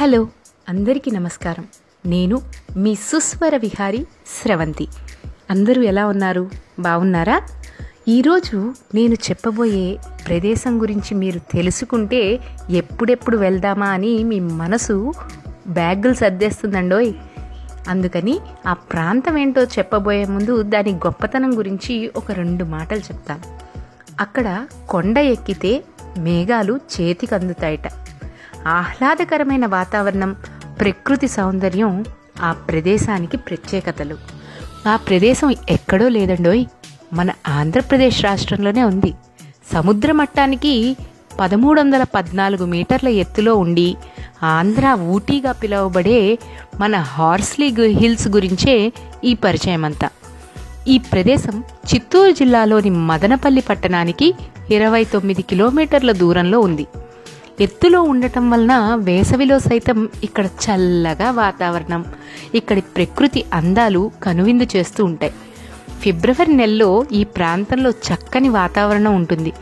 Hello అందరికీ నమస్కారం. నేను మీ సుస్వర విహారి స్రవంతి. అందరూ ఎలా ఉన్నారు? బాగున్నారా ఈరోజు నేను చెప్పబోయే ప్రదేశం గురించి మీరు తెలుసుకుంటే ఎప్పుడెప్పుడు వెళ్దామా అని మీ మనసు బ్యాగులు సర్దేస్తుందండోయ్. అందుకని ఆ ప్రాంతం ఏంటో చెప్పబోయే ముందు దాని గొప్పతనం గురించి ఒక రెండు మాటలు చెప్తాను. అక్కడ కొండ ఎక్కితే మేఘాలు చేతికి అందుతాయట. ఆహ్లాదకరమైన వాతావరణం ప్రకృతి సౌందర్యం ఆ ప్రదేశానికి ప్రత్యేకతలు. ఆ ప్రదేశం ఎక్కడో లేదండోయ్. మన ఆంధ్రప్రదేశ్ రాష్ట్రంలోనే ఉంది. సముద్ర మట్టానికి పదమూడు వందల పద్నాలుగు మీటర్ల ఎత్తులో ఉండి ఆంధ్ర ఊటీగా పిలువబడే మన హార్స్లీ హిల్స్ గురించే ఈ పరిచయం అంతా ఈ ప్రదేశం చిత్తూరు జిల్లాలోని మదనపల్లి పట్టణానికి ఇరవై తొమ్మిది కిలోమీటర్ల దూరంలో ఉంది. ఎత్తులో ఉండటం వలన వేసవిలో సైతం ఇక్కడ చల్లగా వాతావరణం. ఇక్కడి ప్రకృతి అందాలు కనువిందు చేస్తూ ఉంటాయి. ఫిబ్రవరి నెలలో ఈ ప్రాంతంలో చక్కని వాతావరణం ఉంటుంది.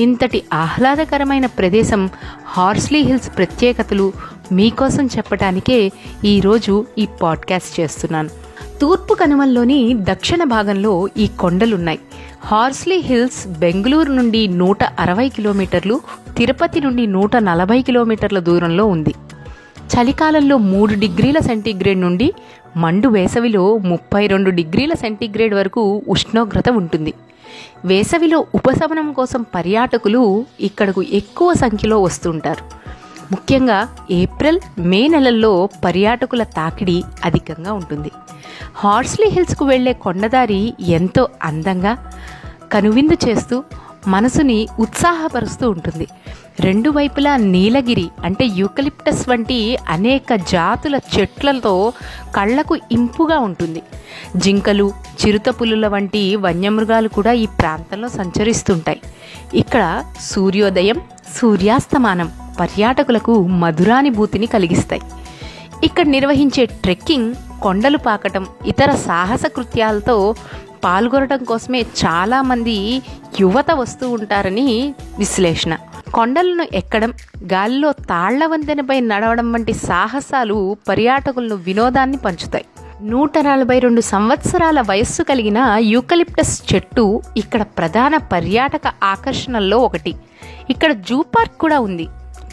ఇంతటి ఆహ్లాదకరమైన ప్రదేశం హార్స్లీ హిల్స్ ప్రత్యేకతలు మీకోసం చెప్పటానికే ఈరోజు ఈ పాడ్కాస్ట్ చేస్తున్నాను. తూర్పు కనుమల్లోని దక్షిణ భాగంలో ఈ కొండలున్నాయి. హార్స్లీ హిల్స్ బెంగళూరు నుండి నూట అరవై కిలోమీటర్లు తిరుపతి నుండి నూట నలభై కిలోమీటర్ల దూరంలో ఉంది. చలికాలంలో మూడు డిగ్రీల సెంటీగ్రేడ్ నుండి మండు వేసవిలో ముప్పై రెండు డిగ్రీల సెంటీగ్రేడ్ వరకు ఉష్ణోగ్రత ఉంటుంది. వేసవిలో ఉపశమనం కోసం పర్యాటకులు ఇక్కడకు ఎక్కువ సంఖ్యలో వస్తుంటారు. ముఖ్యంగా ఏప్రిల్ మే నెలల్లో పర్యాటకుల తాకిడి అధికంగా ఉంటుంది. హార్స్లీ హిల్స్కు వెళ్ళే కొండదారి ఎంతో అందంగా కనువిందు చేస్తూ మనసుని ఉత్సాహపరుస్తూ ఉంటుంది. రెండు వైపులా నీలగిరి అంటే యూకలిప్టస్ వంటి అనేక జాతుల చెట్లతో కళ్ళకు ఇంపుగా ఉంటుంది. జింకలు చిరుతపులుల వంటి వన్యమృగాలు కూడా ఈ ప్రాంతంలో సంచరిస్తుంటాయి. ఇక్కడ సూర్యోదయం సూర్యాస్తమానం పర్యాటకులకు మధురానుభూతిని కలిగిస్తాయి. ఇక్కడ నిర్వహించే ట్రెక్కింగ్ కొండలు పాకటం ఇతర సాహస కృత్యాలతో పాల్గొనడం కోసమే చాలామంది యువత వస్తూ ఉంటారని విశ్లేషణ. కొండలను ఎక్కడం గాలిలో తాళ్ళ వంతెనపై నడవడం వంటి సాహసాలు పర్యాటకులను వినోదాన్ని పంచుతాయి. నూట నలభై రెండు సంవత్సరాల వయస్సు కలిగిన యూకలిప్టస్ చెట్టు ఇక్కడ ప్రధాన పర్యాటక ఆకర్షణల్లో ఒకటి. ఇక్కడ జూ పార్క్ కూడా ఉంది.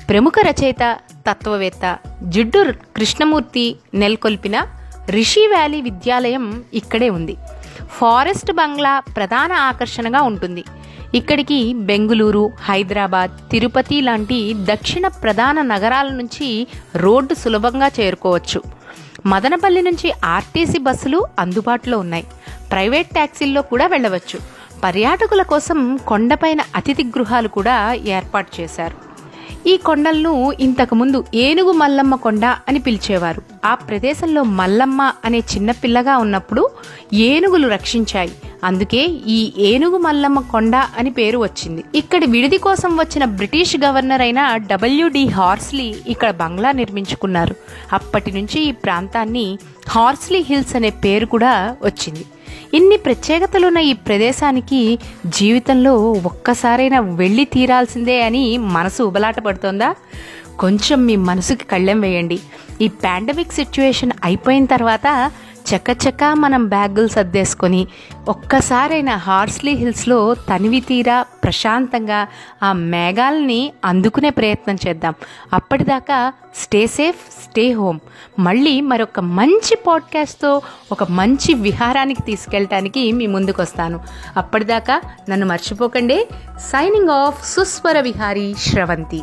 ప్రముఖ రచయిత తత్వవేత్త జిడ్డు కృష్ణమూర్తి నెలకొల్పిన రిషి వ్యాలీ విద్యాలయం ఇక్కడే ఉంది. ఫారెస్ట్ బంగ్లా ప్రధాన ఆకర్షణగా ఉంటుంది. ఇక్కడికి బెంగుళూరు హైదరాబాద్ తిరుపతి లాంటి దక్షిణ ప్రధాన నగరాల నుంచి రోడ్డు సులభంగా చేరుకోవచ్చు. మదనపల్లి నుంచి ఆర్టీసీ బస్సులు అందుబాటులో ఉన్నాయి. ప్రైవేట్ ట్యాక్సీల్లో కూడా వెళ్ళవచ్చు. పర్యాటకుల కోసం కొండపైన అతిథి గృహాలు కూడా ఏర్పాటు చేశారు. ఈ కొండలను ఇంతకుముందు ఏనుగు మల్లమ్మ కొండ అని పిలిచేవారు. ఆ ప్రదేశంలో మల్లమ్మ అనే చిన్నపిల్లగా ఉన్నప్పుడు ఏనుగులు రక్షించాయి. అందుకే ఈ ఏనుగు మల్లమ్మ కొండ అని పేరు వచ్చింది. ఇక్కడి విడిది కోసం వచ్చిన బ్రిటిష్ గవర్నర్ అయిన డబ్ల్యూడి హార్స్లీ ఇక్కడ బంగ్లా నిర్మించుకున్నారు. అప్పటి నుంచి ఈ ప్రాంతాన్ని హార్స్లీ హిల్స్ అనే పేరు కూడా వచ్చింది. ఇన్ని ప్రత్యేకతలున్న ఈ ప్రదేశానికి జీవితంలో ఒక్కసారైనా వెళ్ళి తీరాల్సిందే అని మనసు ఉబలాట పడుతోందా కొంచెం మీ మనసుకి కళ్ళెం వేయండి. ఈ పాండమిక్ సిచ్యువేషన్ అయిపోయిన తర్వాత చకచకా మనం బ్యాగులు సర్దేసుకొని ఒక్కసారైనా హార్స్లీ హిల్స్లో తనివి తీరా ప్రశాంతంగా ఆ మేఘాలని అందుకునే ప్రయత్నం చేద్దాం. అప్పటిదాకా స్టే సేఫ్ స్టే హోమ్. మళ్ళీ మరొక మంచి పాడ్కాస్ట్తో ఒక మంచి విహారానికి తీసుకెళ్ళటానికి మీ ముందుకు వస్తాను అప్పటిదాకా నన్ను మర్చిపోకండి. Signing off Suswara Vihari Sravanthi.